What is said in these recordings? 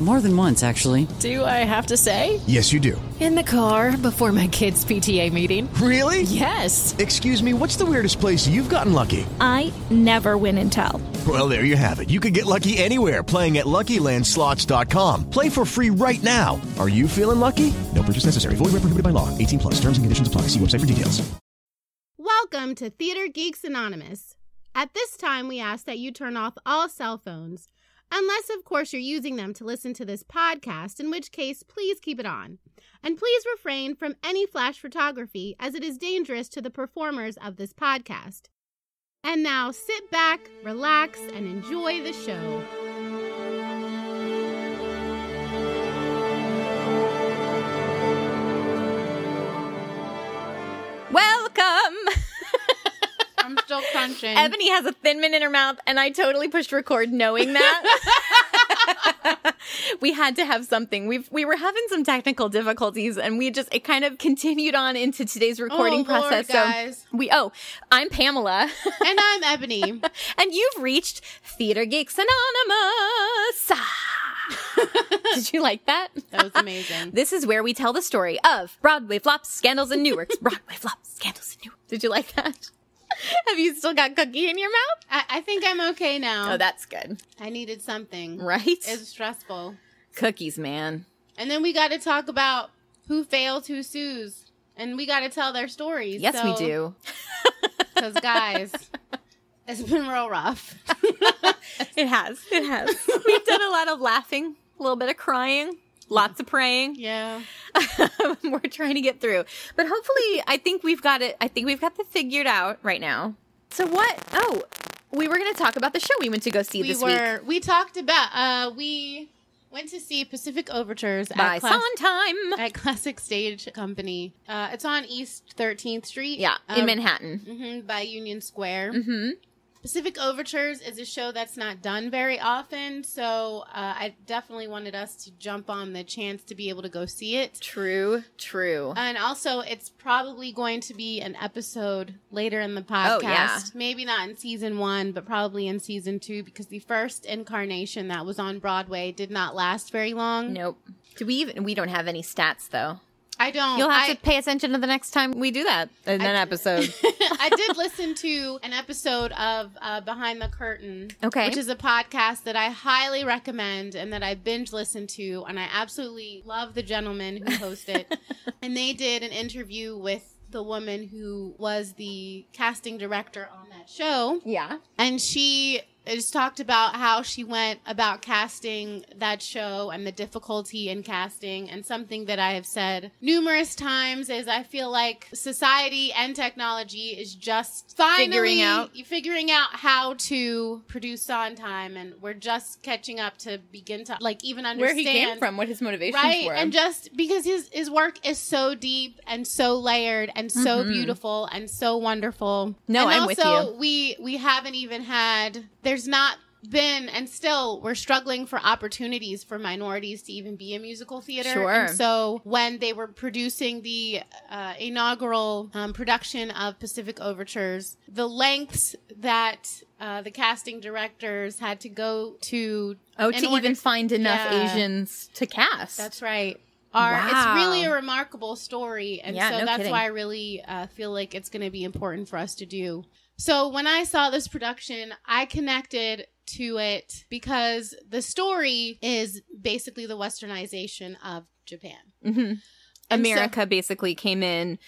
More than once, actually. Do I have to say? Yes, you do. In the car before my kids' PTA meeting. Really? Yes. Excuse me, what's the weirdest place you've gotten lucky? I never win and tell. Well, there you have it. You can get lucky anywhere playing at LuckyLandSlots.com. Play for free right now. Are you feeling lucky? No purchase necessary. Void where prohibited by law. 18 plus. Terms and conditions apply. See website for details. Welcome to Theater Geeks Anonymous. At this time, we ask that you turn off all cell phones, unless, of course, you're using them to listen to this podcast, in which case, please keep it on. And please refrain from any flash photography, as it is dangerous to the performers of this podcast. And now sit back, relax, and enjoy the show. Welcome. I'm still crunching. Ebony has a thin mint in her mouth, and I totally pushed record knowing that. we had to have something. We we were having some technical difficulties, and we just it kind of continued on into today's oh, recording Oh, Lord, process. guys. So we oh, I'm Pamela, and I'm Ebony. and you've reached Theater Geeks Anonymous. Did you like that? That was amazing. This is where we tell the story of Broadway flops, scandals, and Newark's. Broadway flops, scandals, and Newark. Did you like that? Have you still got cookie in your mouth? I, I think I'm okay now. Oh, that's good. I needed something. Right? It's stressful. Cookies, man. And then we got to talk about who fails, who sues. And we got to tell their stories. Yes, we do. Because, guys, it's been real rough. It has. It has. We've done a lot of laughing, a little bit of crying, lots of praying. yeah. We're trying to get through. But hopefully, I think we've got it. I think we've got the figured out right now. So, what? Oh, we were going to talk about the show we went to go see We this were, week we talked about, uh, we went to see Pacific Overtures by at, Class- Sondheim. at Classic Stage Company. Uh, it's on East 13th Street. Yeah, in Uh, Manhattan. mhm, by Union Square. Mm-hmm. Pacific Overtures is a show that's not done very often, so uh, I definitely wanted us to jump on the chance to be able to go see it. True, true. And also, it's probably going to be an episode later in the podcast. Oh, yeah. Maybe not in season one, but probably in season two, because the first incarnation that was on Broadway did not last very long. nope. Do we even? We don't have any stats though. I don't. You'll have I, to pay attention to the next time we do that in an episode. I did listen to an episode of uh, Behind the Curtain, Okay. which is a podcast that I highly recommend and that I binge listened to, and I absolutely love the gentleman who hosts it. and they did an interview with the woman who was the casting director on that show, yeah. and she just talked about how she went about casting that show and the difficulty in casting. And something that I have said numerous times is I feel like society and technology is just finally Figuring out. figuring out how to produce Sondheim, and we're just catching up to begin to like even understand Where he came from, what his motivations right were. and just because his his work is so deep and so layered and so mm-hmm. beautiful and so wonderful No, and I'm with you. we we haven't even had there's not been and still we're struggling for opportunities for minorities to even be in musical theater Sure. and so when they were producing the uh, inaugural um, production of pacific overtures the lengths that uh, the casting directors had to go to oh, to even find enough Yeah. Asians to cast. that's right. Are Wow. it's really a remarkable story, and Yeah, so no that's kidding. why I really uh, feel like it's going to be important for us to do. So when I saw this production, I connected to it because the story is basically the westernization of Japan. hmm And America basically came in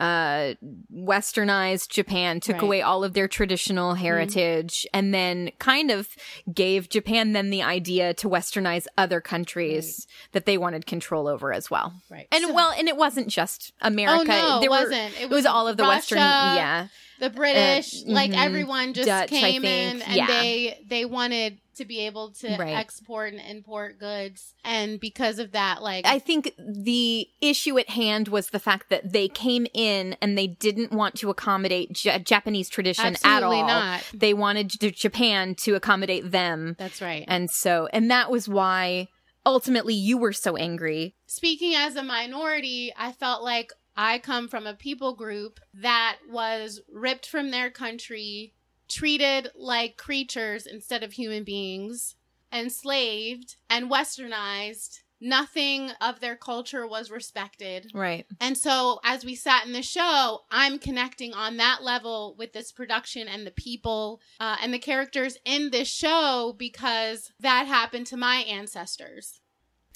uh, westernized Japan, took Right. away all of their traditional heritage, and then kind of gave Japan then the idea to westernize other countries that they wanted control over as well. Right. And So- well, and it wasn't just America. Oh, no, it were- wasn't. It It was was all of the Western. Yeah. the British, like mhm. everyone just Dutch, came in and Yeah. they they wanted to be able to Right. export and import goods and because of that like I think the issue at hand was the fact that they came in and they didn't want to accommodate J- Japanese tradition at all. not. They wanted J- Japan to accommodate them. that's right. And so, and that was why ultimately you were so angry. Speaking as a minority, I felt like I come from a people group that was ripped from their country, treated like creatures instead of human beings, enslaved and westernized. Nothing of their culture was respected. Right. And so, as we sat in the show, I'm connecting on that level with this production and the people uh, and the characters in this show because that happened to my ancestors.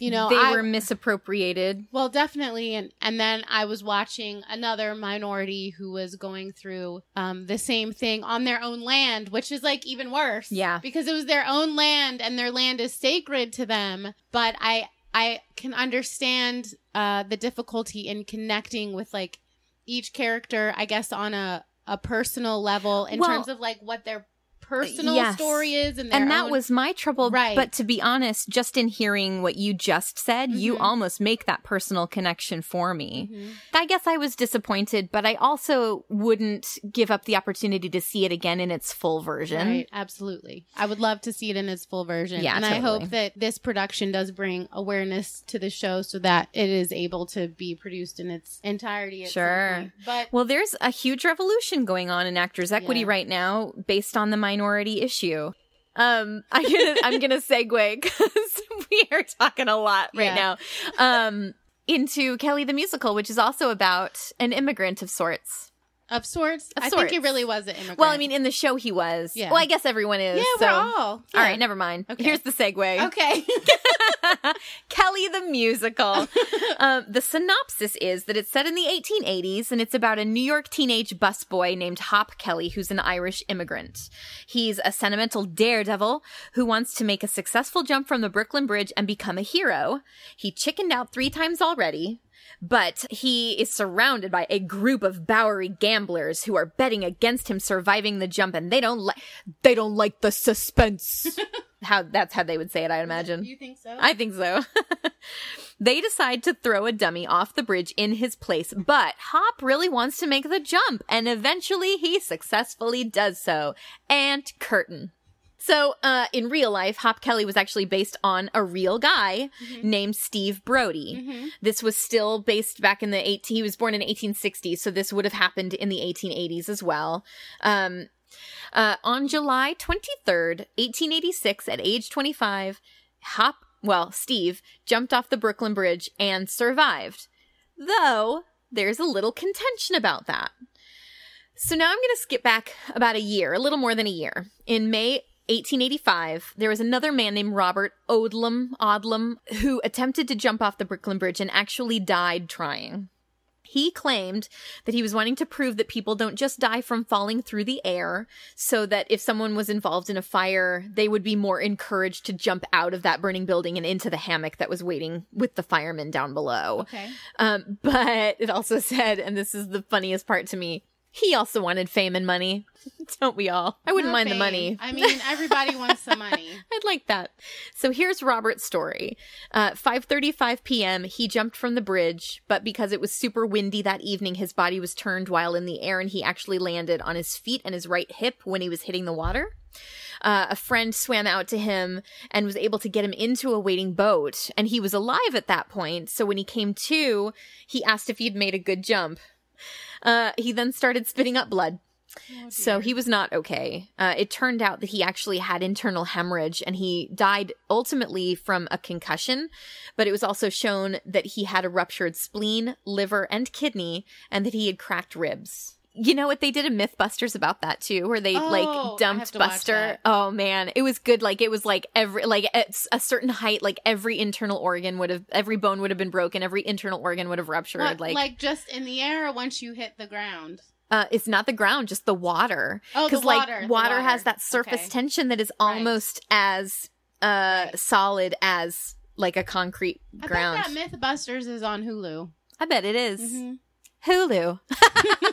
You know, they I, were misappropriated. well, definitely, and and then I was watching another minority who was going through um, the same thing on their own land, which is like even worse. Yeah. because it was their own land and their land is sacred to them. But I I can understand uh, the difficulty in connecting with like each character, I guess, on a a personal level in Well, terms of like what their personal yes. story is and And that own- was my trouble. Right. But to be honest, just in hearing what you just said, you Mhm. almost make that personal connection for me. Mhm. I guess I was disappointed, but I also wouldn't give up the opportunity to see it again in its full version. Right, absolutely. I would love to see it in its full version. Yeah, and I hope that this production does bring awareness to the show so that it is able to be produced in its entirety. At some Sure. point. But Well, there's a huge revolution going on in actors equity Yeah. right now based on the minority issue. Um, I'm gonna I'm gonna segue because we are talking a lot right Yeah. now. Um, into Kelly the musical, which is also about an immigrant of sorts. Of sorts, Of I think he really was an immigrant. Well, I mean, in the show he was. Yeah. Well, I guess everyone is. yeah, so. we're all. All right, never mind. Okay. Here's the segue. Okay. Kelly the musical. um, the synopsis is that it's set in the 1880s and it's about a New York teenage busboy named Hop Kelly who's an Irish immigrant. He's a sentimental daredevil who wants to make a successful jump from the Brooklyn Bridge and become a hero. He chickened out three times already. But he is surrounded by a group of Bowery gamblers who are betting against him surviving the jump, and they don't like they don't like the suspense. how that's how they would say it, I imagine. you think so? I think so. they decide to throw a dummy off the bridge in his place, but Hop really wants to make the jump, and eventually he successfully does so. And curtain. So, uh, in real life, Hop Kelly was actually based on a real guy named Steve Brodie. This was still based back in the 18, he was born in 1860, so this would have happened in the 1880s as well. Um, uh, on July 23rd, 1886, at age 25, Hop, well, Steve, jumped off the Brooklyn Bridge and survived. Though, there's a little contention about that. So now I'm going to skip back about a year, a little more than a year. In May 1885, there was another man named Robert Odlum, Odlum, who attempted to jump off the Brooklyn Bridge and actually died trying. He claimed that he was wanting to prove that people don't just die from falling through the air, so that if someone was involved in a fire, they would be more encouraged to jump out of that burning building and into the hammock that was waiting with the firemen down below. okay. Um, but it also said, and this is the funniest part to me, he also wanted fame and money. Don't we all? I wouldn't mind the money. I mean, everybody wants some money. I'd like that. So here's Robert's story. Uh, 5:35 p.m. He jumped from the bridge, but because it was super windy that evening, his body was turned while in the air, and he actually landed on his feet and his right hip when he was hitting the water. Uh, a friend swam out to him and was able to get him into a waiting boat, and he was alive at that point. So when he came to, he asked if he'd made a good jump. Uh, he then started spitting up blood. So he was not okay. Uh, it turned out that he actually had internal hemorrhage and he died ultimately from a concussion, but it was also shown that he had a ruptured spleen, liver, and kidney, and that he had cracked ribs. You know what? They did a MythBusters about that too, where they Oh, like dumped Buster. Oh man, it was good. Like it was like every like at a certain height, like every internal organ would have, every bone would have been broken, every internal organ would have ruptured. What, like, like just in the air once you hit the ground. uh, it's not the ground, just the water. Oh, the like water, water has that surface Okay. tension that is Right. almost as uh Right. solid as like a concrete I ground. bet that MythBusters is on Hulu. I bet it is. Mhm. Hulu.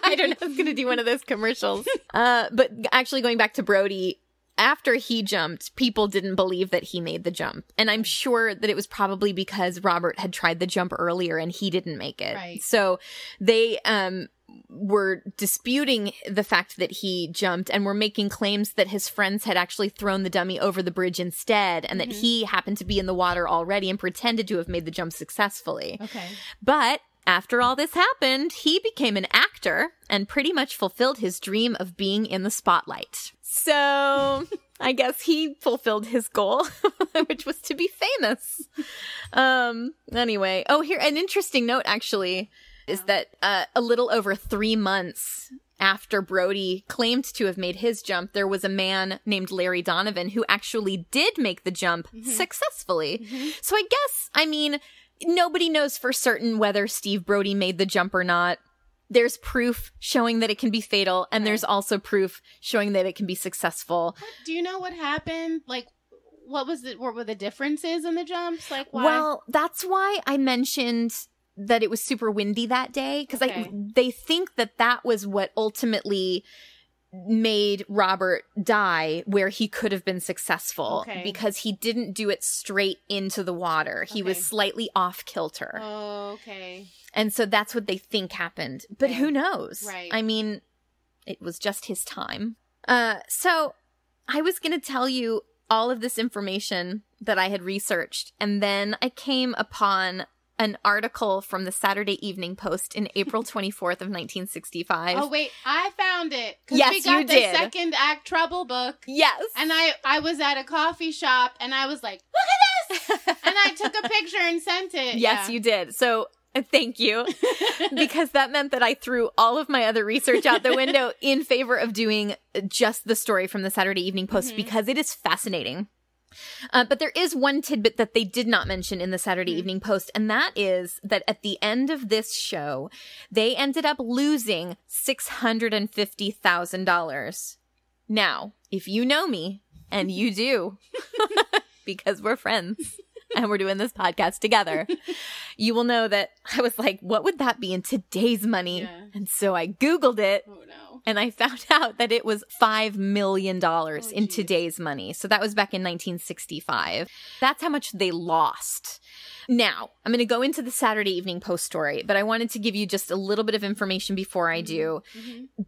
I don't know. I was going to do one of those commercials. Uh, but actually, going back to Brodie, after he jumped, people didn't believe that he made the jump. And I'm sure that it was probably because Robert had tried the jump earlier and he didn't make it. Right. So they, um, were disputing the fact that he jumped and were making claims that his friends had actually thrown the dummy over the bridge instead and that he happened to be in the water already and pretended to have made the jump successfully. Okay. But after all this happened, he became an actor and pretty much fulfilled his dream of being in the spotlight. So I guess he fulfilled his goal, which was to be famous. Um, anyway, oh, here, an interesting note actually is that uh, a little over three months after Brodie claimed to have made his jump, there was a man named Larry Donovan who actually did make the jump successfully. So I guess, I mean, nobody knows for certain whether Steve Brodie made the jump or not. There's proof showing that it can be fatal, and there's also proof showing that it can be successful. Do you know what happened? Like, what was the what were the differences in the jumps? Like, why? Well, that's why I mentioned that it was super windy that day because Okay. they think that that was what ultimately made Robert die where he could have been successful Okay. because he didn't do it straight into the water. He was slightly off kilter. oh, okay. And so that's what they think happened. But who knows? Right. I mean, it was just his time. Uh so I was going to tell you all of this information that I had researched and then I came upon an article from the Saturday Evening Post in April 24th of 1965. Oh wait, I found it. Yes, we got you the did. second act Trouble book. yes. And I I was at a coffee shop and I was like, look at this, and I took a picture and sent it. Yes, you did. So uh, thank you. because that meant that I threw all of my other research out the window in favor of doing just the story from the Saturday Evening Post because it is fascinating. Uh, but there is one tidbit that they did not mention in the Saturday Evening Post, and that is that at the end of this show, they ended up losing $650,000. Now, if you know me, and you do, because we're friends and we're doing this podcast together, you will know that I was like, what would that be in today's money? Yeah. And so I Googled it Oh no. And I found out that it was $5 million in Oh, geez. today's money. So that was back in 1965. That's how much they lost. Now, I'm going to go into the Saturday Evening Post story, but I wanted to give you just a little bit of information before I do.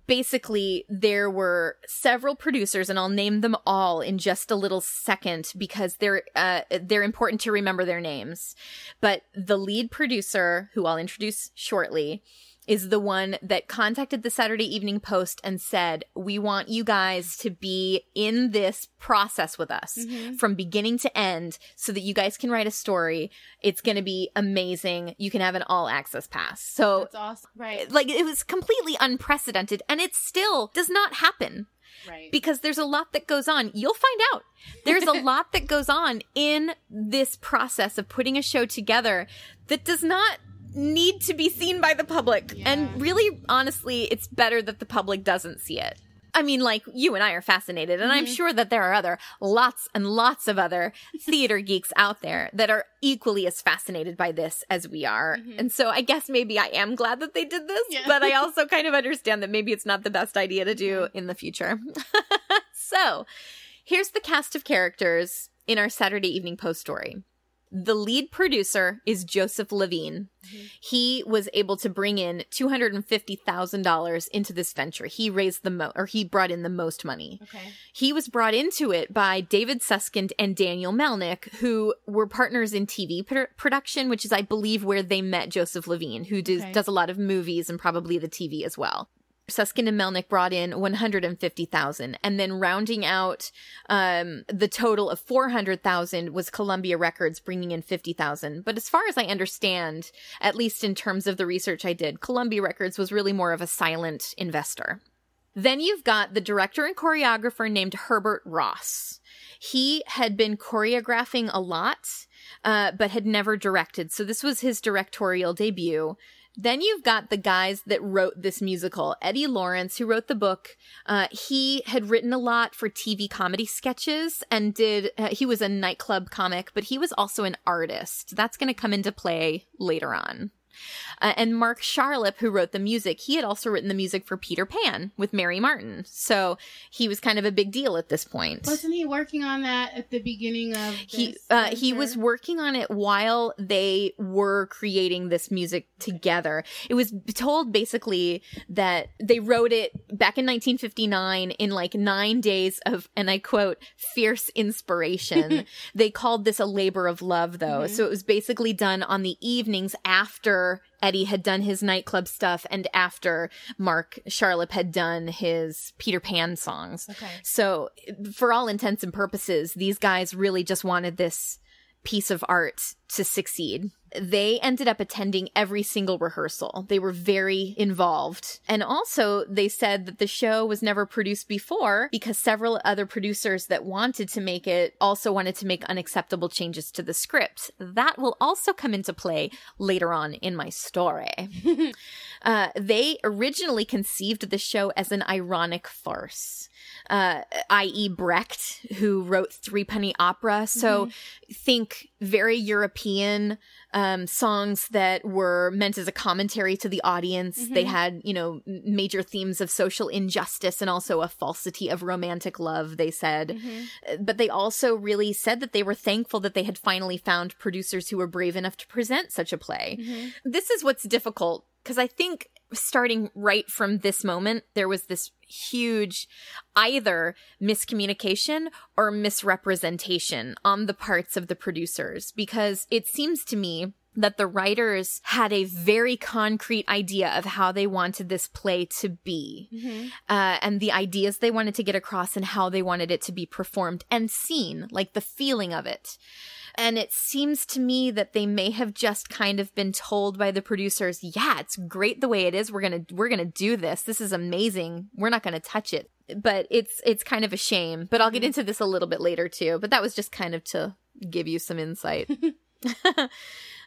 Basically, there were several producers, and I'll name them all in just a little second because they're uh, they're important to remember their names. But the lead producer, who I'll introduce shortly, is the one that contacted the Saturday Evening Post and said, We want you guys to be in this process with us mm-hmm. from beginning to end so that you guys can write a story. It's going to be amazing. You can have an all access pass. So, That's awesome. Right. like, it was completely unprecedented and it still does not happen Right. because there's a lot that goes on. You'll find out. There's a lot that goes on in this process of putting a show together that does not need to be seen by the public. Yeah. And really, honestly, it's better that the public doesn't see it. I mean, like, you and I are fascinated, and I'm mm-hmm. sure that there are other, lots and lots of other theater geeks out there that are equally as fascinated by this as we are. Mm-hmm. And so I guess maybe I am glad that they did this, Yeah. but I also kind of understand that maybe it's not the best idea to do in the future. so here's the cast of characters in our Saturday Evening Post story. The lead producer is Joseph Levine. Mm-hmm. He was able to bring in $250,000 into this venture. He raised the mo or he brought in the most money. okay. He was brought into it by David Susskind and Daniel Melnick, who were partners in TV pr- production, which is, I believe, where they met Joseph Levine, who does, Okay. does a lot of movies and probably the TV as well. Suskin and Melnick brought in 150,000 and then rounding out um, the total of 400,000 was Columbia Records bringing in 50,000. But as far as I understand, at least in terms of the research I did, Columbia Records was really more of a silent investor. Then you've got the director and choreographer named Herbert Ross. He had been choreographing a lot, uh, but had never directed. So this was his directorial debut. Then you've got the guys that wrote this musical. Eddie Lawrence, who wrote the book, uh, he had written a lot for TV comedy sketches and did, uh, he was a nightclub comic, but he was also an artist. That's going to come into play later on. Uh, and Mark Charlap, who wrote the music, he had also written the music for Peter Pan with Mary Martin. So he was kind of a big deal at this point. Wasn't he working on that at the beginning of he uh, he was working on it while they were creating this music together. It was told basically that they wrote it back in 1959 in like nine days of, and I quote, fierce inspiration. they called this a labor of love, though. So it was basically done on the evenings after Eddie had done his nightclub stuff and after Mark Charlap had done his Peter Pan songs. Okay. So, for all intents and purposes, these guys really just wanted this piece of art to succeed. They ended up attending every single rehearsal. They were very involved. And also, they said that the show was never produced before because several other producers that wanted to make it also wanted to make unacceptable changes to the script. That will also come into play later on in my story. Uh, they originally conceived the show as an ironic farce, uh, i.e., Brecht, who wrote Three Penny Opera. So think very European um, songs that were meant as a commentary to the audience. They had, you know, major themes of social injustice and also a falsity of romantic love, they said. Uh, But they also really said that they were thankful that they had finally found producers who were brave enough to present such a play. This is what's difficult because I think starting right from this moment, there was this huge either miscommunication or misrepresentation on the parts of the producers. Because it seems to me that the writers had a very concrete idea of how they wanted this play to be. Uh, and the ideas they wanted to get across and how they wanted it to be performed and seen like the feeling of it and it seems to me that they may have just kind of been told by the producers, yeah, it's great the way it is. We're going to we're going to do this. This is amazing. We're not going to touch it. But it's it's kind of a shame. But I'll get mm-hmm. into this a little bit later too. But that was just kind of to give you some insight.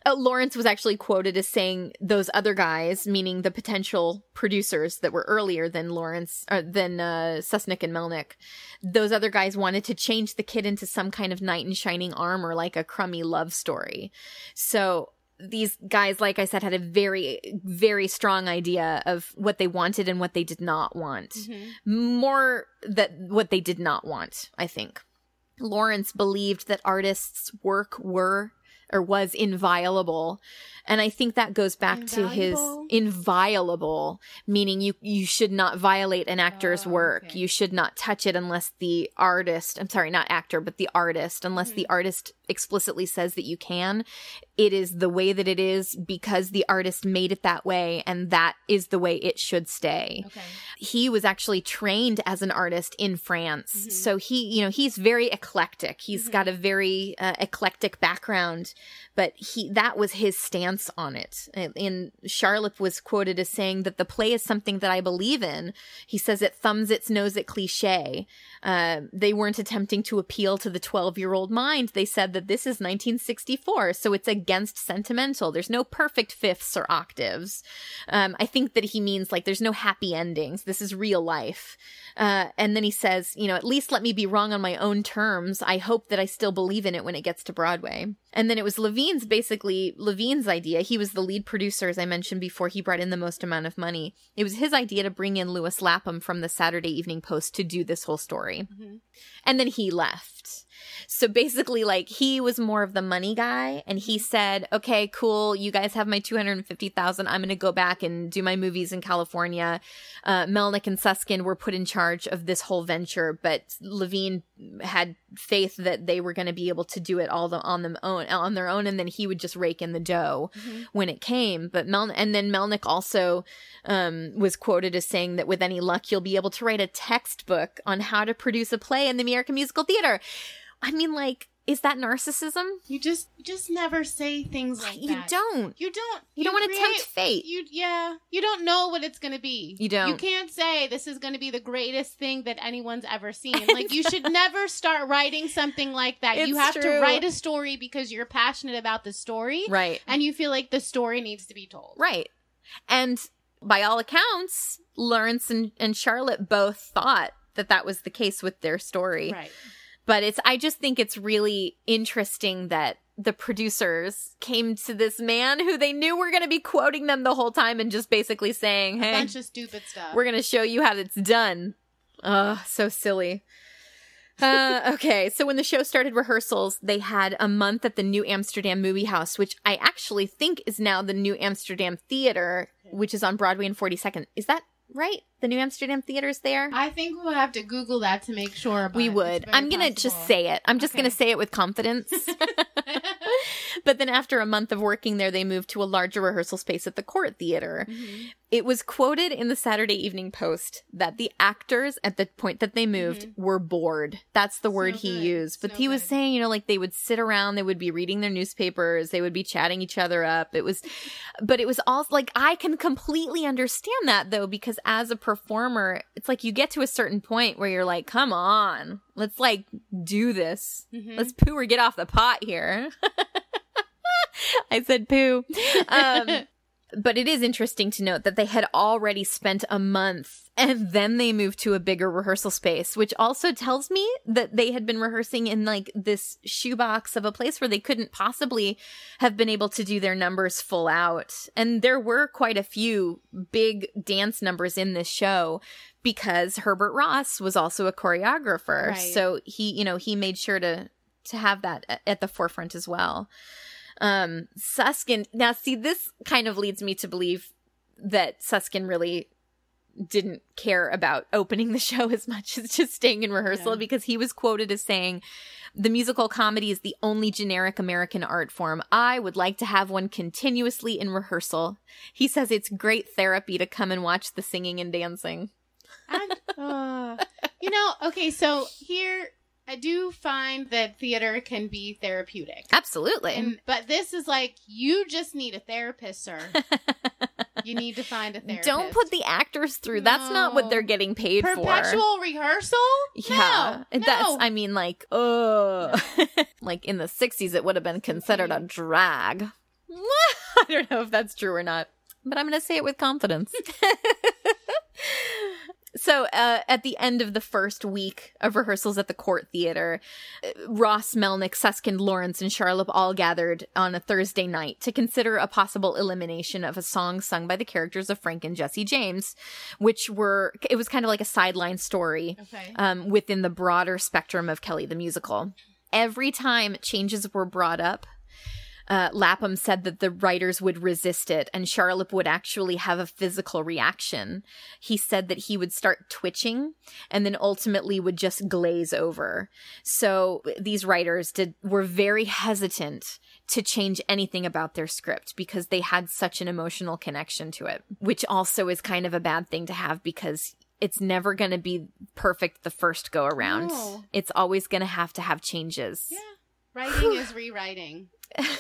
Uh, Lawrence was actually quoted as saying those other guys, meaning the potential producers that were earlier than Lawrence, or than uh, Susnick and Melnick. Those other guys wanted to change the kid into some kind of knight in shining armor, like a crummy love story. So these guys, like I said, had a very, very strong idea of what they wanted and what they did not want. More that what they did not want, I think. Lawrence believed that artists' work were or was inviolable. And I think that goes back to his inviolable, meaning you you should not violate an actor's oh, work. You should not touch it unless the artist, I'm sorry, not actor, but the artist, unless hmm. the artist explicitly says that you can. It is the way that it is because the artist made it that way and that is the way it should stay. He was actually trained as an artist in France. So he, you know, he's very eclectic. He's got a very uh, eclectic background, but he that was his stance on it. And Charlap was quoted as saying that the play is something that I believe in. He says it thumbs its nose at cliche. Uh, they weren't attempting to appeal to the 12 year old mind. They said that this is 1964, so it's against sentimental. There's no perfect fifths or octaves. Um, I think that he means like there's no happy endings. This is real life. Uh, and then he says, you know, at least let me be wrong on my own terms. I hope that I still believe in it when it gets to Broadway. And then it was Levine's basically Levine's idea. He was the lead producer, as I mentioned before. He brought in the most amount of money. It was his idea to bring in Lewis Lapham from the Saturday Evening Post to do this whole story. Mm-hmm. And then he left. So basically, like, he was more of the money guy, and he said, okay, cool, you guys have my 250000 I'm going to go back and do my movies in California. Uh, Melnick and Suskin were put in charge of this whole venture, but Levine had faith that they were going to be able to do it all the, on them own on their own and then he would just rake in the dough when it came. But Mel and then Melnick also um, was quoted as saying that with any luck you'll be able to write a textbook on how to produce a play in the American musical theater I mean like is that narcissism You just you just never say things like you that. don't You don't. You don't wanna tempt fate. You yeah. You don't know what it's gonna be. You don't. You can't say this is gonna be the greatest thing that anyone's ever seen. Like you should never start writing something like that. you have true. to write a story because you're passionate about the story, right and you feel like the story needs to be told. Right. And by all accounts, Lawrence and, and Charlap both thought that that was the case with their story. Right. But it's, I just think it's really interesting that the producers came to this man who they knew were going to be quoting them the whole time and just basically saying, A hey, bunch of stupid stuff. we're going to show you how it's done. Ugh, so silly. Uh, okay, so when the show started rehearsals, they had a month at the New Amsterdam Movie House, which I actually think is now the New Amsterdam Theater, which is on Broadway and 42nd. Is that right? The New Amsterdam Theater's there? I think we'll have to Google that to make sure. we would. I'm going to just say it. I'm just Okay. going to say it with confidence. but then after a month of working there, they moved to a larger rehearsal space at the Court Theater. Mm-hmm. It was quoted in the Saturday Evening Post that the actors at the point that they moved were bored. That's the word no he used. But No he was good. saying, you know, like they would sit around, they would be reading their newspapers, they would be chatting each other up. It was, but it was also like, I can completely understand that though, because as a performer, it's like you get to a certain point where you're like, come on, let's like do this. Mm-hmm. Let's poo or get off the pot here. I said poo. Um, but it is interesting to note that they had already spent a month and then they moved to a bigger rehearsal space, which also tells me that they had been rehearsing in like this shoebox of a place where they couldn't possibly have been able to do their numbers full out. And there were quite a few big dance numbers in this show because Herbert Ross was also a choreographer. Right. So he, you know, he made sure to to have that at the forefront as well. Um, Suskin. Now, see, this kind of leads me to believe that Suskin really didn't care about opening the show as much as just staying in rehearsal Yeah. because he was quoted as saying, the musical comedy is the only generic American art form. I would like to have one continuously in rehearsal. He says it's great therapy to come and watch the singing and dancing. I- uh, you know, okay, so here I do find that theater can be therapeutic. Absolutely. And, but this is like you just need a therapist, sir. you need to find a therapist. Don't put the actors through. That's not what they're getting paid for. perpetual rehearsal. Yeah, no, that's. no. I mean, like, uh, like in the '60s, it would have been considered a drag. I don't know if that's true or not, but I'm going to say it with confidence. So, uh, at the end of the first week of rehearsals at the Court Theater, uh, Ross, Melnick, Susskind, Lawrence, and Charlap all gathered on a Thursday night to consider a possible elimination of a song sung by the characters of Frank and Jesse James, which were, it was kind of like a sideline story Okay. um, within the broader spectrum of Kelly the Musical. Every time changes were brought up, uh, Lapham said that the writers would resist it and Charlap would actually have a physical reaction. He said that he would start twitching and then ultimately would just glaze over. So these writers did were very hesitant to change anything about their script because they had such an emotional connection to it, which also is kind of a bad thing to have because it's never going to be perfect the first go around. No. It's always going to have to have changes. Yeah. Writing is rewriting.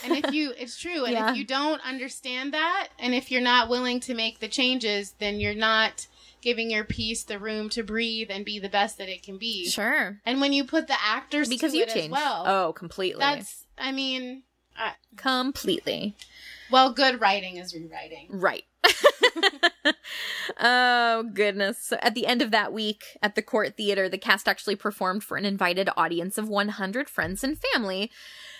And if you, it's true. And Yeah. if you don't understand that, and if you're not willing to make the changes, then you're not giving your piece the room to breathe and be the best that it can be. Sure. And when you put the actors Because you change. as well, Oh, completely. that's, I mean, uh, completely. well, good writing is rewriting. Right. oh, goodness. So at the end of that week at the Court Theater, the cast actually performed for an invited audience of 100 friends and family.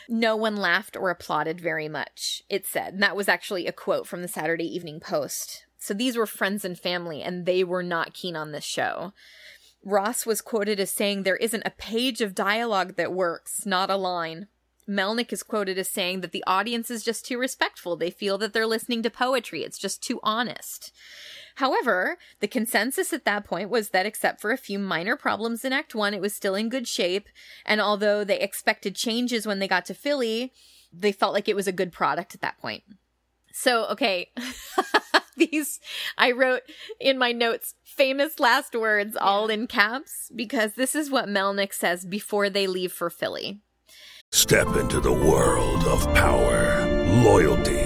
No one laughed or applauded very much, it said. And that was actually a quote from the Saturday Evening Post. So these were friends and family, and they were not keen on this show. Ross was quoted as saying, There isn't a page of dialogue that works, not a line. Melnick is quoted as saying that the audience is just too respectful. They feel that they're listening to poetry. It's just too honest. However, the consensus at that point was that except for a few minor problems in Act 1, it was still in good shape. And although they expected changes when they got to Philly, they felt like it was a good product at that point. So, okay. These I wrote in my notes famous last words all in caps because this is what Melnick says before they leave for Philly. Step into the world of power, loyalty,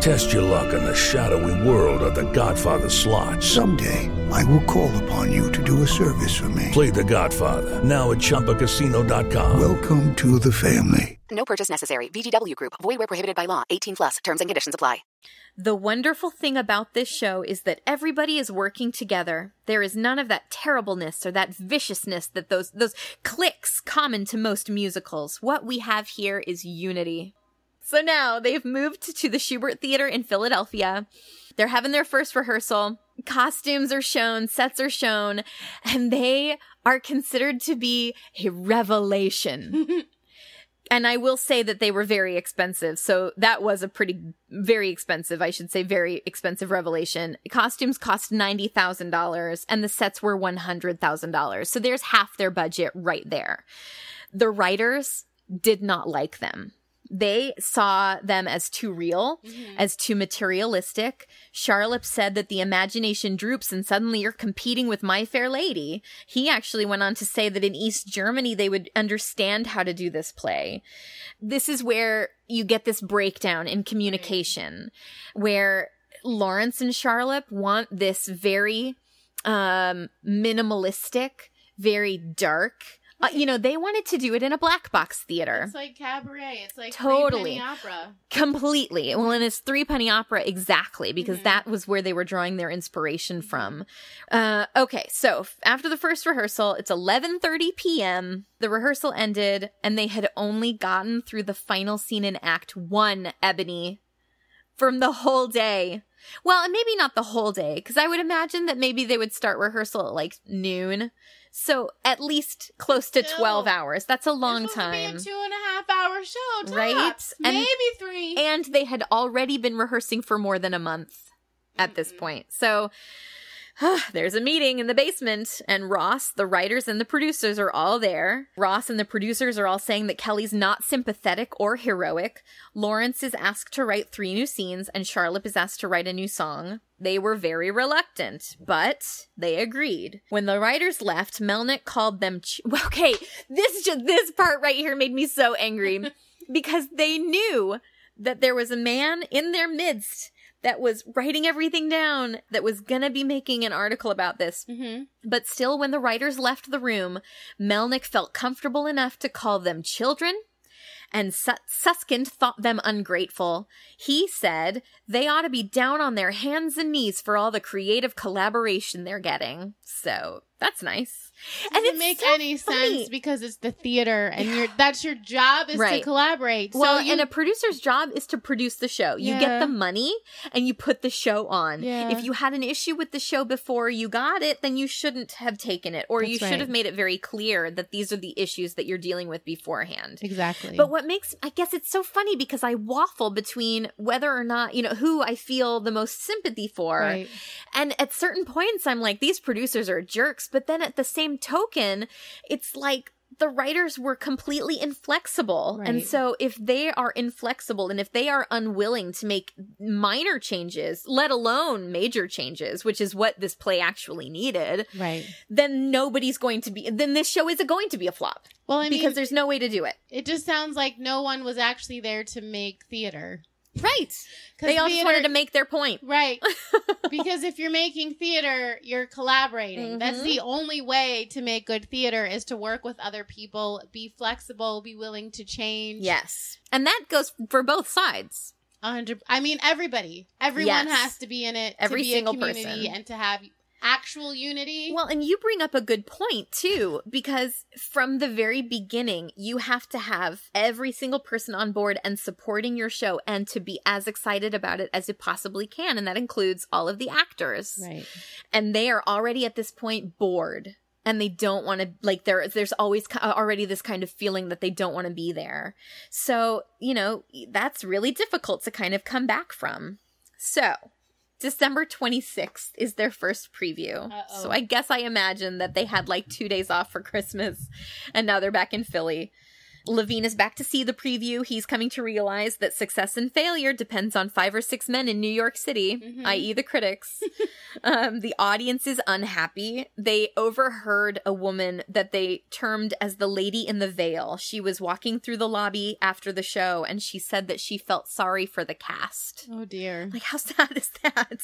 Test your luck in the shadowy world of The Godfather slot. Someday, I will call upon you to do a service for me. Play The Godfather now at ChumbaCasino.com. Welcome to the family. No purchase necessary. VGW Group. Void where prohibited by law. 18 plus. Terms and conditions apply. The wonderful thing about this show is that everybody is working together. There is none of that terribleness or that viciousness that those those clicks common to most musicals. What we have here is unity. So now they've moved to the Shubert Theater in Philadelphia. They're having their first rehearsal. Costumes are shown, sets are shown, and they are considered to be a revelation. and I will say that they were very expensive. So that was a pretty, very expensive, I should say, very expensive revelation. Costumes cost $90,000 and the sets were $100,000. So there's half their budget right there. The writers did not like them they saw them as too real, mm-hmm. as too materialistic. Charlap said that the imagination droops and suddenly you're competing with My Fair Lady. He actually went on to say that in East Germany they would understand how to do this play. This is where you get this breakdown in communication where Lawrence and Charlap want this very um minimalistic, very dark, uh, you know, they wanted to do it in a black box theater. It's like cabaret. It's like totally opera. Completely. Well, and it's three penny opera exactly because mm-hmm. that was where they were drawing their inspiration from. Uh, okay, so after the first rehearsal, it's eleven thirty p.m. The rehearsal ended, and they had only gotten through the final scene in Act One. Ebony from the whole day. Well, and maybe not the whole day, because I would imagine that maybe they would start rehearsal at like noon. So at least close to Still, 12 hours. That's a long time. To two and a half hour show, tops. right? And, Maybe three. And they had already been rehearsing for more than a month at mm-hmm. this point. So there's a meeting in the basement, and Ross, the writers, and the producers are all there. Ross and the producers are all saying that Kelly's not sympathetic or heroic. Lawrence is asked to write three new scenes, and Charlap is asked to write a new song. They were very reluctant, but they agreed. When the writers left, Melnick called them. Ch- okay, this just this part right here made me so angry because they knew that there was a man in their midst that was writing everything down that was gonna be making an article about this. Mm-hmm. But still, when the writers left the room, Melnick felt comfortable enough to call them children and Susskind thought them ungrateful. He said they ought to be down on their hands and knees for all the creative collaboration they're getting. So that's nice. Doesn't and it make so any funny. sense because it's the theater and you that's your job is right. to collaborate. Well, so you, and a producer's job is to produce the show. You yeah. get the money and you put the show on. Yeah. If you had an issue with the show before you got it, then you shouldn't have taken it or that's you should right. have made it very clear that these are the issues that you're dealing with beforehand. Exactly. But what makes I guess it's so funny because I waffle between whether or not, you know, who I feel the most sympathy for. Right. And at certain points I'm like these producers are jerks, but then at the same token, it's like the writers were completely inflexible. Right. And so if they are inflexible and if they are unwilling to make minor changes, let alone major changes, which is what this play actually needed, right. then nobody's going to be then this show isn't going to be a flop. Well, I mean, because there's no way to do it. It just sounds like no one was actually there to make theater. Right. They all wanted to make their point. Right. because if you're making theater, you're collaborating. Mm-hmm. That's the only way to make good theater is to work with other people, be flexible, be willing to change. Yes. And that goes for both sides. 100 I mean everybody. Everyone yes. has to be in it Every to be single a community person. and to have actual unity. Well, and you bring up a good point too, because from the very beginning, you have to have every single person on board and supporting your show and to be as excited about it as you possibly can. And that includes all of the actors. Right. And they are already at this point bored. And they don't want to like there. There's always uh, already this kind of feeling that they don't want to be there. So you know that's really difficult to kind of come back from. So December 26th is their first preview. Uh-oh. So I guess I imagine that they had like two days off for Christmas and now they're back in Philly. Levine is back to see the preview. He's coming to realize that success and failure depends on five or six men in New York City, Mhm. i.e., the critics. um, the audience is unhappy. They overheard a woman that they termed as the lady in the veil. She was walking through the lobby after the show and she said that she felt sorry for the cast. Oh dear. Like, how sad is that?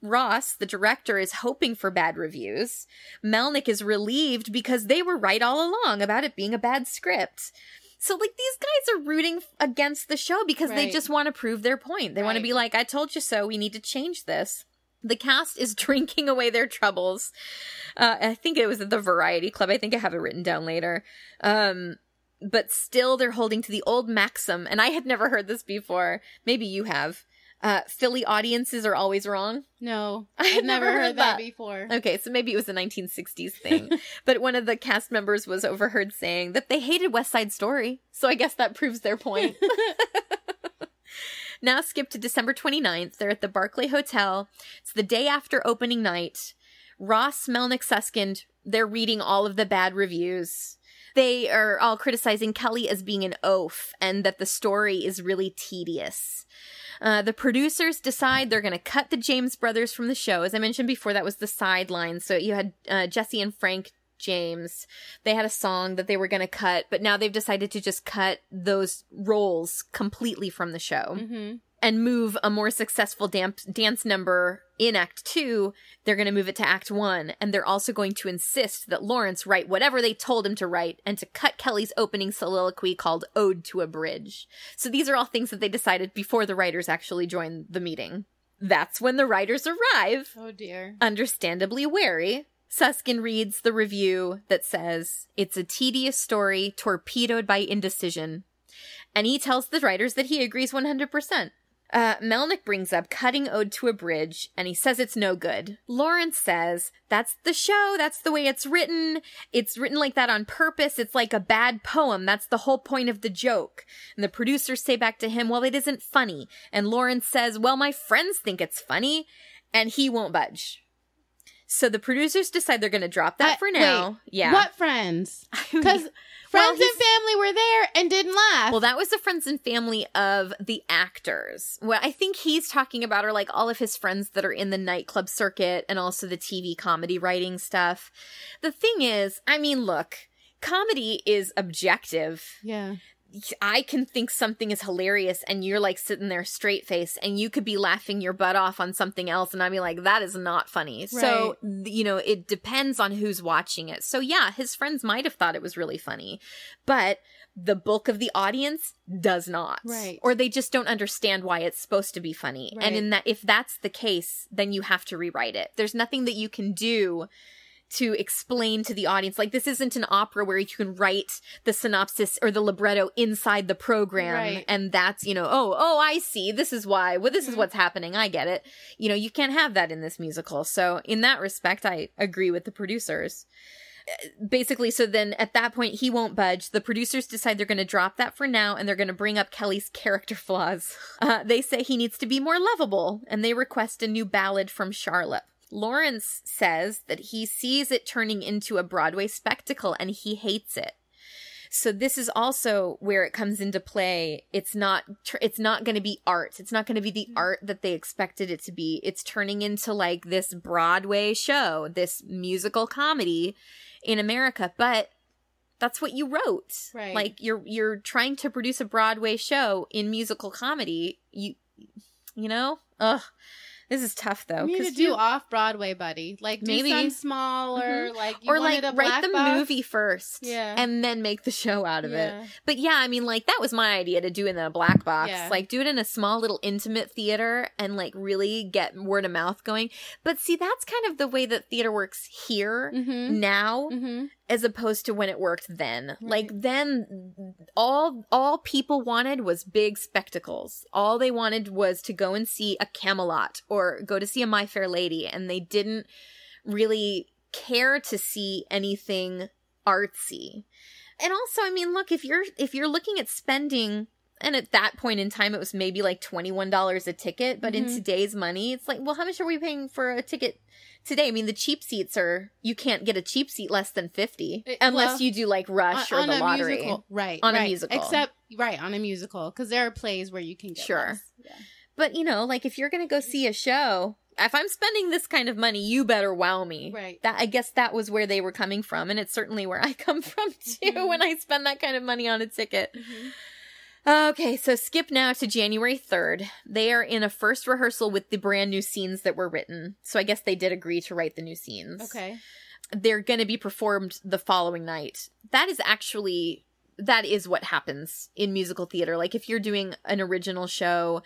Ross, the director, is hoping for bad reviews. Melnick is relieved because they were right all along about it being a bad script. So, like, these guys are rooting against the show because they just want to prove their point. They want to be like, I told you so. We need to change this. The cast is drinking away their troubles. Uh, I think it was at the Variety Club. I think I have it written down later. Um, but still, they're holding to the old maxim. And I had never heard this before. Maybe you have. Uh, Philly audiences are always wrong. No, I had I've never, never heard, heard that, that. before. Okay, so maybe it was a 1960s thing. but one of the cast members was overheard saying that they hated West Side Story. So I guess that proves their point. Now skip to December 29th. They're at the Barclay Hotel. It's the day after opening night. Ross, Melnick, Susskind, they're reading all of the bad reviews. They are all criticizing Kelly as being an oaf and that the story is really tedious. Uh, the producers decide they're going to cut the James brothers from the show. As I mentioned before, that was the sideline. So you had uh, Jesse and Frank James. They had a song that they were going to cut, but now they've decided to just cut those roles completely from the show Mm-hmm. and move a more successful dam- dance number in Act Two. They're going to move it to Act One, and they're also going to insist that Lawrence write whatever they told him to write, and to cut Kelly's opening soliloquy called "Ode to a Bridge." So these are all things that they decided before the writers actually joined the meeting. That's when the writers arrive Oh dear. understandably wary. Susskind reads the review that says, It's a tedious story torpedoed by indecision. And he tells the writers that he agrees 100%. Uh, Melnick brings up Cutting Ode to a Bridge, and he says it's no good. Lawrence says, That's the show, that's the way it's written. It's written like that on purpose. It's like a bad poem. That's the whole point of the joke. And the producers say back to him, Well, it isn't funny. And Lawrence says, Well, my friends think it's funny. And he won't budge. So the producers decide they're going to drop that Uh, for now. wait, yeah. What friends? Because Well, friends and family were there and didn't laugh. Well, that was the friends and family of the actors. What I think he's talking about are like all of his friends that are in the nightclub circuit and also the TV comedy writing stuff. The thing is, I mean, look, comedy is objective. yeah. I can think something is hilarious and you're like sitting there straight face and you could be laughing your butt off on something else and I'd be like, that is not funny. So, you know, it depends on who's watching it. So yeah, his friends might have thought it was really funny, but the bulk of the audience does not. Right. Or they just don't understand why it's supposed to be funny. And in that, if that's the case, then you have to rewrite it. There's nothing that you can do to explain to the audience. Like this isn't an opera where you can write the synopsis or the libretto inside the program Right. and that's, you know, oh, oh, I see. This is why. Well, this is Mhm. what's happening. I get it. You know, you can't have that in this musical. So, in that respect, I agree with the producers. Uh, Basically, so then at that point, he won't budge. The producers decide they're going to drop that for now and they're going to bring up Kelly's character flaws. Uh, they say he needs to be more lovable and they request a new ballad from Charlap. Lawrence says that he sees it turning into a Broadway spectacle and he hates it. So this is also where it comes into play. It's not tr- it's not going to be art. It's not going to be the mm-hmm. art that they expected it to be. It's turning into like this Broadway show, this musical comedy in America, but that's what you wrote. Right. Like you're you're trying to produce a Broadway show in musical comedy. You you know? Ugh. This is tough though. You need to do you- off Broadway, buddy. Like do Maybe. some smaller, Mhm. like you or like write the box. movie first, Yeah. and then make the show out of Yeah. it. But yeah, I mean, like that was my idea to do it in a black box, Yeah. like do it in a small little intimate theater, and like really get word of mouth going. But see, that's kind of the way that theater works here Mm-hmm. now, Mm-hmm. As opposed to when it worked then. Mm-hmm. Like then, all all people wanted was big spectacles. All they wanted was to go and see a Camelot or go to see a My Fair Lady, and they didn't really care to see anything artsy. And also, I mean, look, if you're if you're looking at spending and at that point in time it was maybe like $21 a ticket, but in Mhm. today's money, it's like, well, how much are we paying for a ticket today? I mean, the cheap seats are you can't get a cheap seat less than 50 It- unless well, you do like Rush or the a lottery. musical, right? On a musical. except right on a musical because there are plays where you can get Sure. less. Yeah. But you know, like if you're going to go see a show, if I'm spending this kind of money, you better wow me. Right. That I guess that was where they were coming from, and it's certainly where I come from too Mm-hmm. when I spend that kind of money on a ticket. Okay, so skip now to January 3rd. They are in a first rehearsal with the brand new scenes that were written. So I guess they did agree to write the new scenes. Okay. They're going to be performed the following night. That is actually that is what happens in musical theater. Like if you're doing an original show,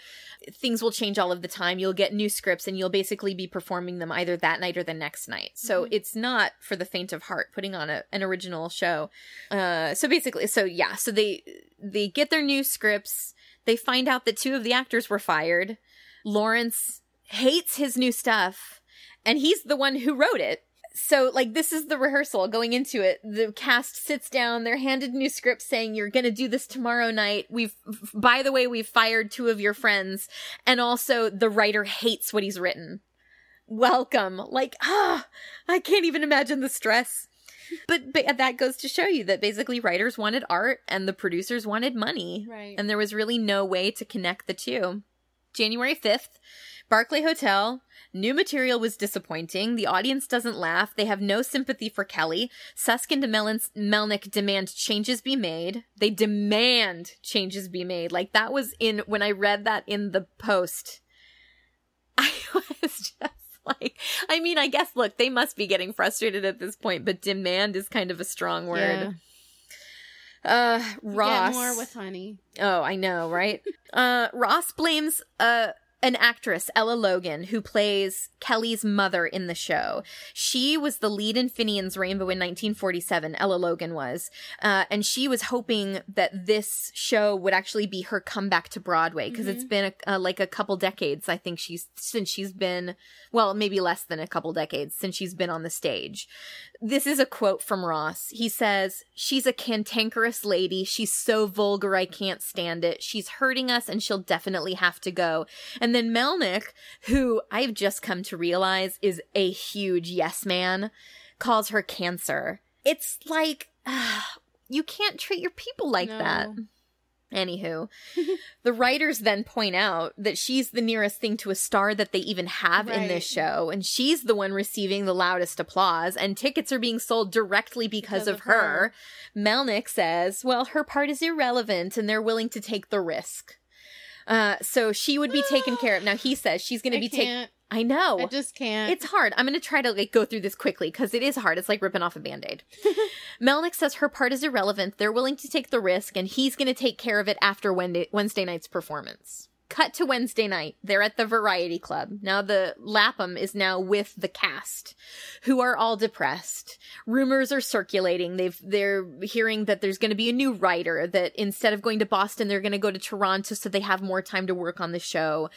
things will change all of the time. You'll get new scripts and you'll basically be performing them either that night or the next night. So it's not for the faint of heart putting on a, an original show. Uh so basically so yeah, so they they get their new scripts. They find out that two of the actors were fired. Lawrence hates his new stuff and he's the one who wrote it. So, like, this is the rehearsal going into it. The cast sits down, they're handed new scripts saying, You're gonna do this tomorrow night. We've, by the way, we've fired two of your friends. And also, the writer hates what he's written. Welcome. Like, ah, I can't even imagine the stress. But, but that goes to show you that basically writers wanted art and the producers wanted money. Right. And there was really no way to connect the two. January 5th, Barclay Hotel. New material was disappointing. The audience doesn't laugh. They have no sympathy for Kelly. Susskind and Melnick demand changes be made. They demand changes be made. Like that was in when I read that in the post. I was just like, I mean, I guess, look, they must be getting frustrated at this point, but demand is kind of a strong word. Uh, Ross. Get more with honey. Oh, I know, right? uh, Ross blames uh an actress, Ella Logan, who plays Kelly's mother in the show. She was the lead in Finian's Rainbow in 1947. Ella Logan was, uh, and she was hoping that this show would actually be her comeback to Broadway because it's been a, uh, like a couple decades. I think she's since she's been, well, maybe less than a couple decades since she's been on the stage. This is a quote from Ross. He says, She's a cantankerous lady. She's so vulgar, I can't stand it. She's hurting us, and she'll definitely have to go. And then Melnick, who I've just come to realize is a huge yes man, calls her cancer. It's like, ah, you can't treat your people like that. Anywho, the writers then point out that she's the nearest thing to a star that they even have in this show, and she's the one receiving the loudest applause, and tickets are being sold directly because, Because of, of her. her. Melnick says, well, her part is irrelevant, and they're willing to take the risk. Uh, so she would be taken care of. Now he says she's going to be taken. I know. I just can't. It's hard. I'm going to try to like go through this quickly because it is hard. It's like ripping off a band-aid. Melnick says her part is irrelevant. They're willing to take the risk and he's going to take care of it after Wednesday night's performance. Cut to Wednesday night. They're at the Variety Club. Now the Lapham is now with the cast who are all depressed. Rumors are circulating. They've they're hearing that there's going to be a new writer that instead of going to Boston they're going to go to Toronto so they have more time to work on the show.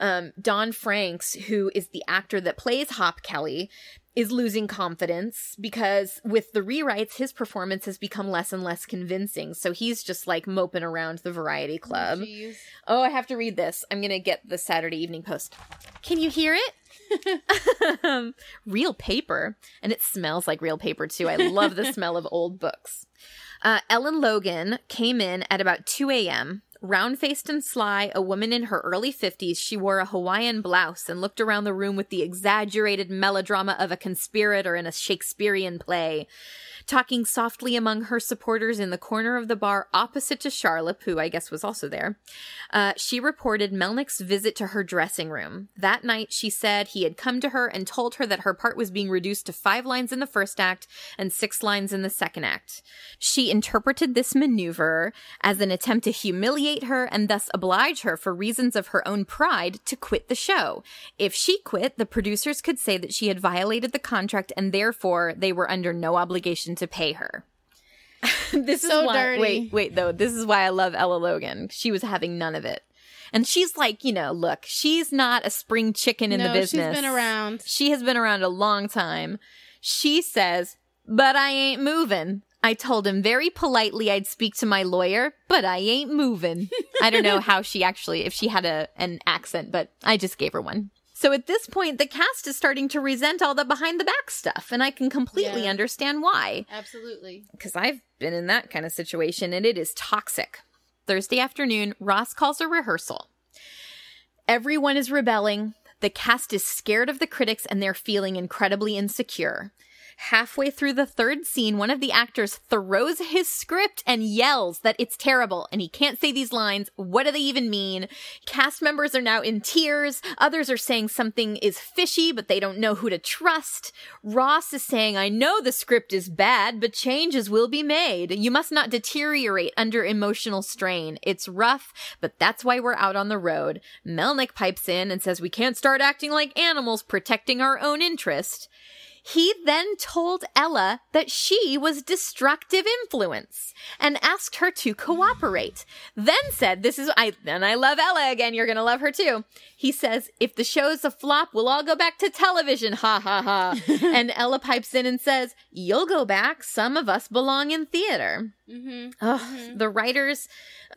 Um, Don Francks, who is the actor that plays Hop Kelly, is losing confidence because with the rewrites, his performance has become less and less convincing. So he's just like moping around the Variety Club. Jeez. Oh, I have to read this. I'm going to get the Saturday Evening Post. Can you hear it? um, real paper. And it smells like real paper, too. I love the smell of old books. Uh, Ella Logan came in at about 2 a.m. Round faced and sly, a woman in her early 50s, she wore a Hawaiian blouse and looked around the room with the exaggerated melodrama of a conspirator in a Shakespearean play. Talking softly among her supporters in the corner of the bar opposite to Charlap, who I guess was also there, uh, she reported Melnick's visit to her dressing room. That night, she said he had come to her and told her that her part was being reduced to five lines in the first act and six lines in the second act. She interpreted this maneuver as an attempt to humiliate her and thus oblige her, for reasons of her own pride, to quit the show. If she quit, the producers could say that she had violated the contract and therefore they were under no obligation to pay her. this So is why, dirty. Wait, wait, though. This is why I love Ella Logan. She was having none of it. And she's like, you know, look, she's not a spring chicken in no, the business. she's been around. She has been around a long time. She says, but I ain't moving. I told him very politely I'd speak to my lawyer, but I ain't moving. I don't know how she actually, if she had a an accent, but I just gave her one. So at this point, the cast is starting to resent all the behind the back stuff, and I can completely Yeah. understand why Absolutely. because I've been in that kind of situation and it is toxic. Thursday afternoon, Ross calls a rehearsal. Everyone is rebelling. The cast is scared of the critics and they're feeling incredibly insecure. Halfway through the third scene, one of the actors throws his script and yells that it's terrible and he can't say these lines. What do they even mean? Cast members are now in tears. Others are saying something is fishy, but they don't know who to trust. Ross is saying, I know the script is bad, but changes will be made. You must not deteriorate under emotional strain. It's rough, but that's why we're out on the road. Melnick pipes in and says we can't start acting like animals protecting our own interest. He then told Ella that she was destructive influence and asked her to cooperate. Then said, this is, I, and I love Ella again. You're going to love her too. He says, if the show's a flop, we'll all go back to television. Ha ha ha. and Ella pipes in and says, you'll go back. Some of us belong in theater. Mm-hmm. Ugh, The writers,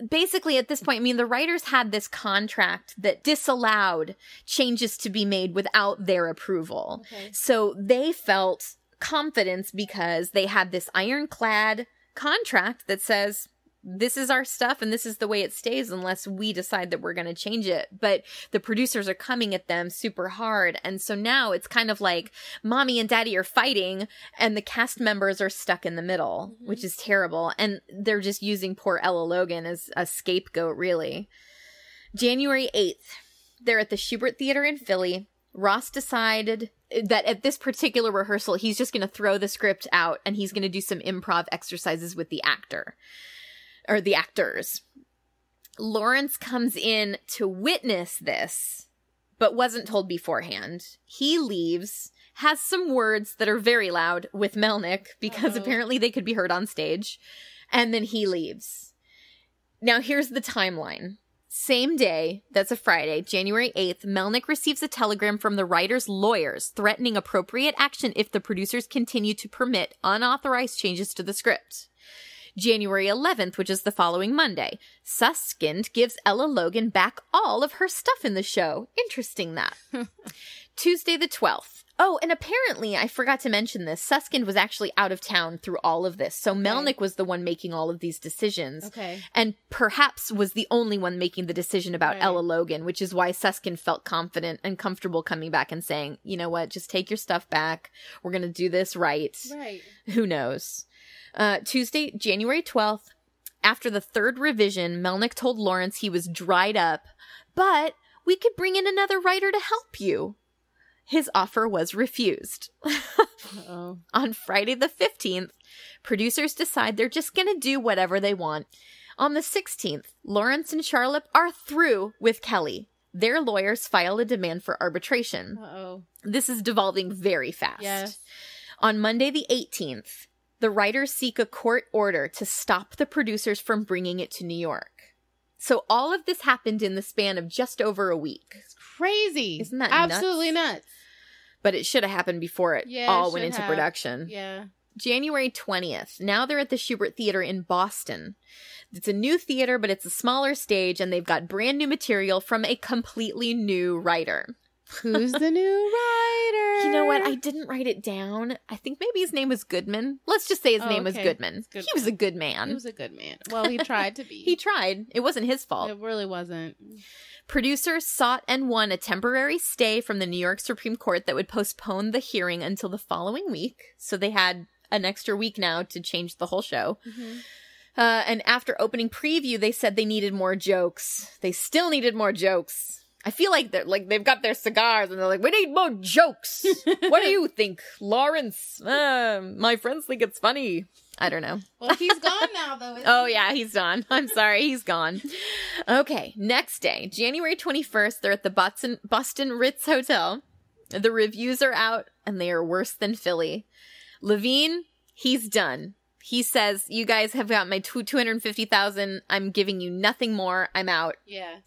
basically at this point, I mean, the writers had this contract that disallowed changes to be made without their approval. Okay. So they felt confidence because they had this ironclad contract that says, this is our stuff and this is the way it stays unless we decide that we're going to change it. But the producers are coming at them super hard. And so now it's kind of like mommy and daddy are fighting and the cast members are stuck in the middle, mm-hmm. which is terrible. And they're just using poor Ella Logan as a scapegoat, really. January 8th, they're at the Shubert Theater in Philly. Ross decided that at this particular rehearsal, he's just going to throw the script out and he's going to do some improv exercises with the actor or the actors. Lawrence comes in to witness this, but wasn't told beforehand. He leaves, has some words that are very loud with Melnick because Uh-oh. apparently they could be heard on stage, and then he leaves. Now, here's the timeline. Same day, that's a Friday, January 8th, Melnick receives a telegram from the writer's lawyers threatening appropriate action if the producers continue to permit unauthorized changes to the script. January 11th, which is the following Monday, Susskind gives Ella Logan back all of her stuff in the show. Interesting that. Tuesday the 12th. Oh, and apparently, I forgot to mention this. Susskind was actually out of town through all of this. So Melnick was the one making all of these decisions. Okay. And perhaps was the only one making the decision about Right. Ella Logan, which is why Susskind felt confident and comfortable coming back and saying, you know what, just take your stuff back. We're going to do this right. Right. Who knows? Uh, Tuesday, January 12th, after the third revision, Melnick told Lawrence he was dried up, but we could bring in another writer to help you. His offer was refused. On Friday the 15th, producers decide they're just going to do whatever they want. On the 16th, Lawrence and Charlap are through with Kelly. Their lawyers file a demand for arbitration. Uh-oh. This is devolving very fast. Yes. On Monday, the 18th, the writers seek a court order to stop the producers from bringing it to New York. So all of this happened in the span of just over a week, It's Crazy. Isn't that absolutely nuts? nuts? but it should have happened before it Yeah, it all went into have. production. Yeah. January 20th. Now they're at the Shubert Theater in Boston. It's a new theater, but it's a smaller stage, and they've got brand new material from a completely new writer. Who's the new writer? You know what? I didn't write it down. I think maybe his name was Goodman. Let's just say his Oh, name was. Goodman. Goodman. He was a good man. He was a good man. Well, he tried to be. he tried. It wasn't his fault. It really wasn't. Producers sought and won a temporary stay from the New York Supreme Court that would postpone the hearing until the following week. So they had an extra week now to change the whole show. Uh, and after opening preview, they said they needed more jokes. They still needed more jokes. I feel like they're like they've got their cigars and they're like, we need more jokes. what do you think, Lawrence? Uh, my friends think it's funny. I don't know. Well, he's gone now, though. isn't Oh he? yeah, he's gone. I'm sorry, he's gone. Okay, next day, January 21st, they're at the Boston Boston Ritz Hotel. The reviews are out and they are worse than Philly. Levine, he's done. He says, "You guys have got my two 250,000. I'm giving you nothing more. I'm out." Yeah.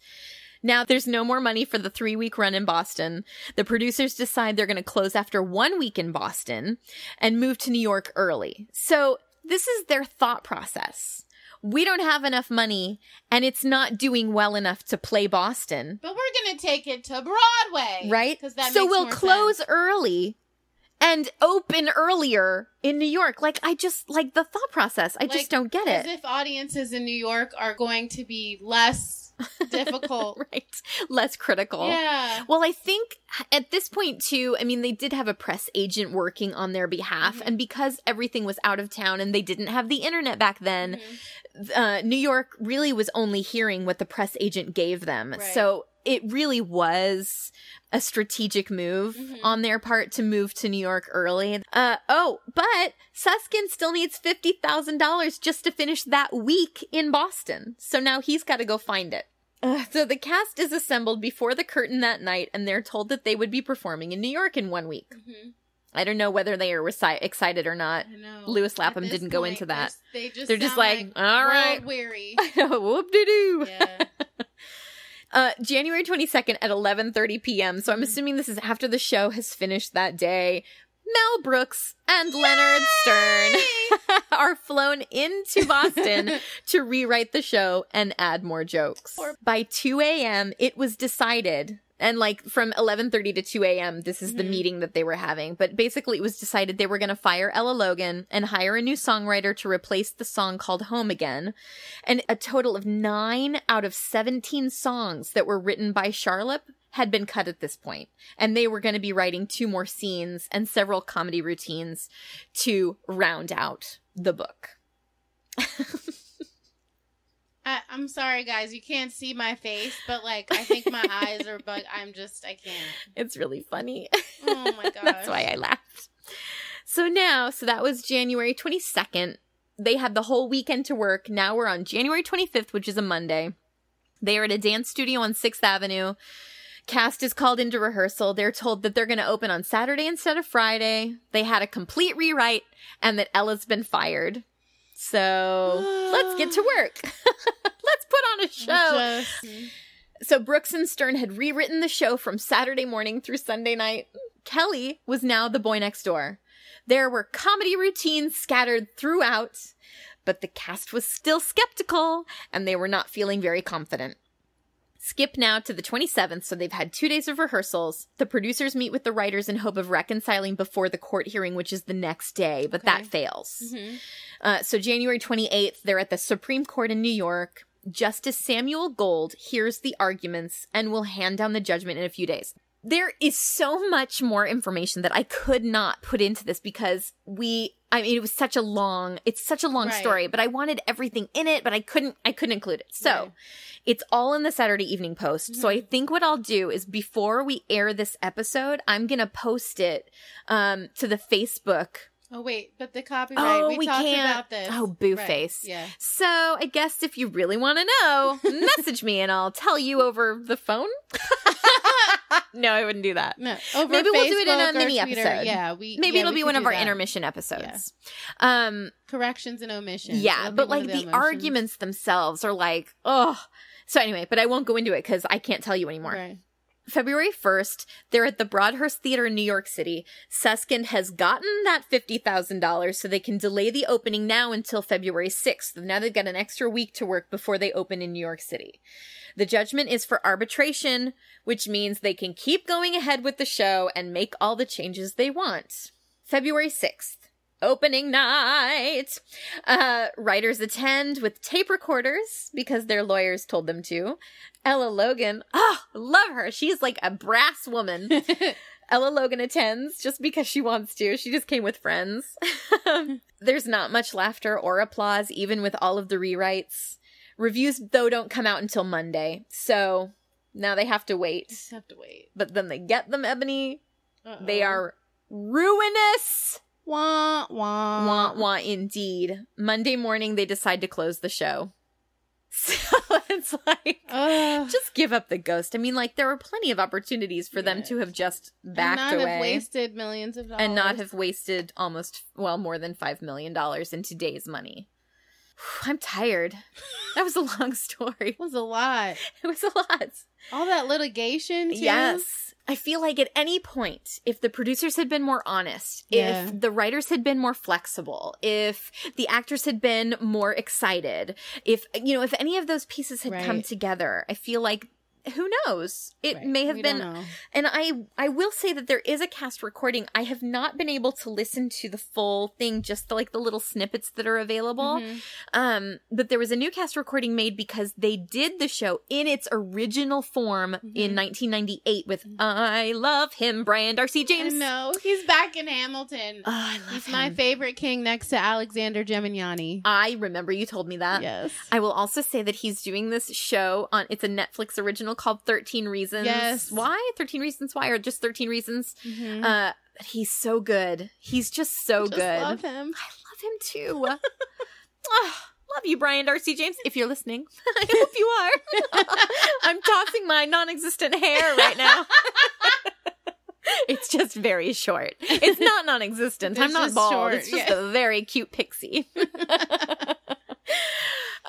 Now there's no more money for the three week run in Boston. The producers decide they're going to close after one week in Boston and move to New York early. So this is their thought process. We don't have enough money and it's not doing well enough to play Boston, But we're gonna take it to Broadway, right? So we'll close sense. early and open earlier in New York. Like I just like the thought process. I Like, just don't get it. As if audiences in New York are going to be less difficult. right. Less critical. Yeah. Well, I think at this point too, I mean, they did have a press agent working on their behalf, Mm-hmm. and because everything was out of town and they didn't have the internet back then, Mm-hmm. uh, New York really was only hearing what the press agent gave them. Right. So it really was a strategic move Mm-hmm. on their part to move to New York early. Uh, oh, but Susskind still needs $50,000 just to finish that week in Boston. So now he's got to go find it. Uh, so the cast is assembled before the curtain that night, and they're told that they would be performing in New York in one week. I don't know whether they are reci- excited or not. Mm-hmm. I know. Lewis Lapham didn't go into that. They just They're just sound like, all right. weary. Whoop de doo. Yeah. Uh, January 22nd at 11:30 p.m. So I'm assuming this is after the show has finished that day. Mel Brooks and Leonard Stern are flown into Boston to rewrite the show and add more jokes. By 2 a.m., it was decided, and like from 11:30 to 2 a.m., this is the mm-hmm. meeting that they were having. But basically, it was decided they were going to fire Ella Logan and hire a new songwriter to replace the song called "Home Again." And a total of nine out of 17 songs that were written by Charlap had been cut at this point. And they were going to be writing two more scenes and several comedy routines to round out the book. I, I'm sorry, guys. You can't see my face, but like, I think my eyes are bug. I'm just, I can't. It's really funny. Oh my gosh. That's why I laughed. So now, so that was January 22nd. They had the whole weekend to work. Now we're on January 25th, which is a Monday. They are at a dance studio on 6th Avenue. Cast is called into rehearsal. They're told that they're going to open on Saturday instead of Friday. They had a complete rewrite and that Ella's been fired. So let's get to work. let's put on a show. Just- So Brooks and Stern had rewritten the show from Saturday morning through Sunday night. Kelly was now the boy next door. There were comedy routines scattered throughout, but the cast was still skeptical and they were not feeling very confident. Skip now to the 27th, so they've had two days of rehearsals. The producers meet with the writers in hope of reconciling before the court hearing, which is the next day, but that fails. Uh, so January 28th, they're at the Supreme Court in New York. Justice Samuel Gold hears the arguments and will hand down the judgment in a few days. There is so much more information that I could not put into this because we I mean it was such a long it's such a long Right. story, but I wanted everything in it, but I couldn't I couldn't include it. So Right. it's all in the Saturday Evening Post. So Mm-hmm. I think what I'll do is before we air this episode, I'm gonna post it um to the Facebook Oh wait, but the copyright. Oh, we, we talked can't. about this. Oh, boo Right, face. Yeah. So I guess if you really want to know, message me and I'll tell you over the phone. no, I wouldn't do that. No, over Maybe we'll do it in a mini Twitter. episode. Yeah, we Maybe yeah, it'll we be one of our that. intermission episodes. Um, corrections and omissions. yeah, That'll but like of the, arguments themselves are like, oh. So anyway, but I won't go into it because I can't tell you anymore. Right. February 1st, they're at the Broadhurst Theater in New York City. Susskind has gotten that $50,000 so they can delay the opening now until February 6th. Now they've got an extra week to work before they open in New York City. The judgment is for arbitration, which means they can keep going ahead with the show and make all the changes they want. February 6th. Opening night. Uh, writers attend with tape recorders because their lawyers told them to. Ella Logan, oh, love her. She's like a brass woman. Ella Logan attends just because she wants to. She just came with friends. There's not much laughter or applause, even with all of the rewrites. Reviews, though, don't come out until Monday. So now they have to wait. Just have to wait. But then they get them, Ebony. They Uh-oh. are ruinous. Wah, wah. Wah, wah, indeed. Monday morning, they decide to close the show. So it's like, Ugh. just give up the ghost. I mean, like, there were plenty of opportunities for them to have just backed and not away have wasted millions of dollars. and not have wasted almost, well, more than $5 million in today's money. I'm tired. That was a long story. It was a lot. It was a lot. All that litigation, too. Yes. I feel like at any point, if the producers had been more honest, Yeah. if the writers had been more flexible, if the actors had been more excited, if, you know, if any of those pieces had come together, I feel like who knows? It Right. may have We been and I I will say that there is a cast recording. I have not been able to listen to the full thing, just the, like the little snippets that are available. Mm-hmm. Um, but there was a new cast recording made because they did the show in its original form Mm-hmm. in 1998 with "I Love Him" Brian Darcy I James. know. He's back in Hamilton. Oh, I love He's him. my favorite king next to Alexander Gemignani. I remember you told me that. yes. I will also say that he's doing this show on it's a Netflix original called 13 Reasons. Yes. Why? 13 Reasons Why or just 13 Reasons? Mhm. Uh but he's so good. He's just so Just good. love him. I love him too. Ah, love you, Brian Darcy James. If you're listening, I hope you are. I'm tossing my non-existent hair right now. it's just very short. It's not non-existent. It's I'm not bald. short, it's just yeah. a very cute pixie.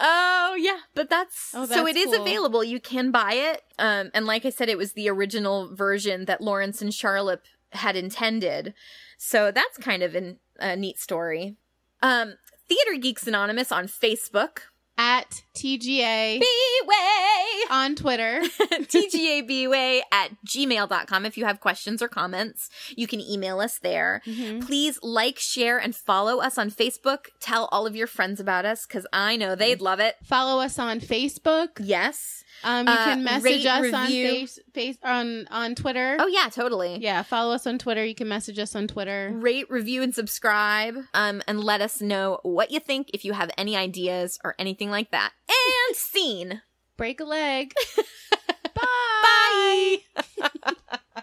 Oh yeah, but that's, Oh, so that's it is cool. available. You can buy it. Um, and like I said, it was the original version that Lawrence and Charlap had intended. So that's kind of an, a neat story. Um, Theater Geeks Anonymous on Facebook. At TGA B-Way! on Twitter. TGABway at gmail.com. If you have questions or comments, you can email us there. Mm-hmm. Please like, share, and follow us on Facebook. Tell all of your friends about us because I know they'd love it. Follow us on Facebook. Yes. Um, you Uh, can message rate, us on face, face on on Twitter. Oh, yeah, totally. yeah, follow us on Twitter. You can message us on Twitter. Rate, review, and subscribe. Um, and let us know what you think if you have any ideas or anything like that. And scene. Break a leg. Bye. Bye.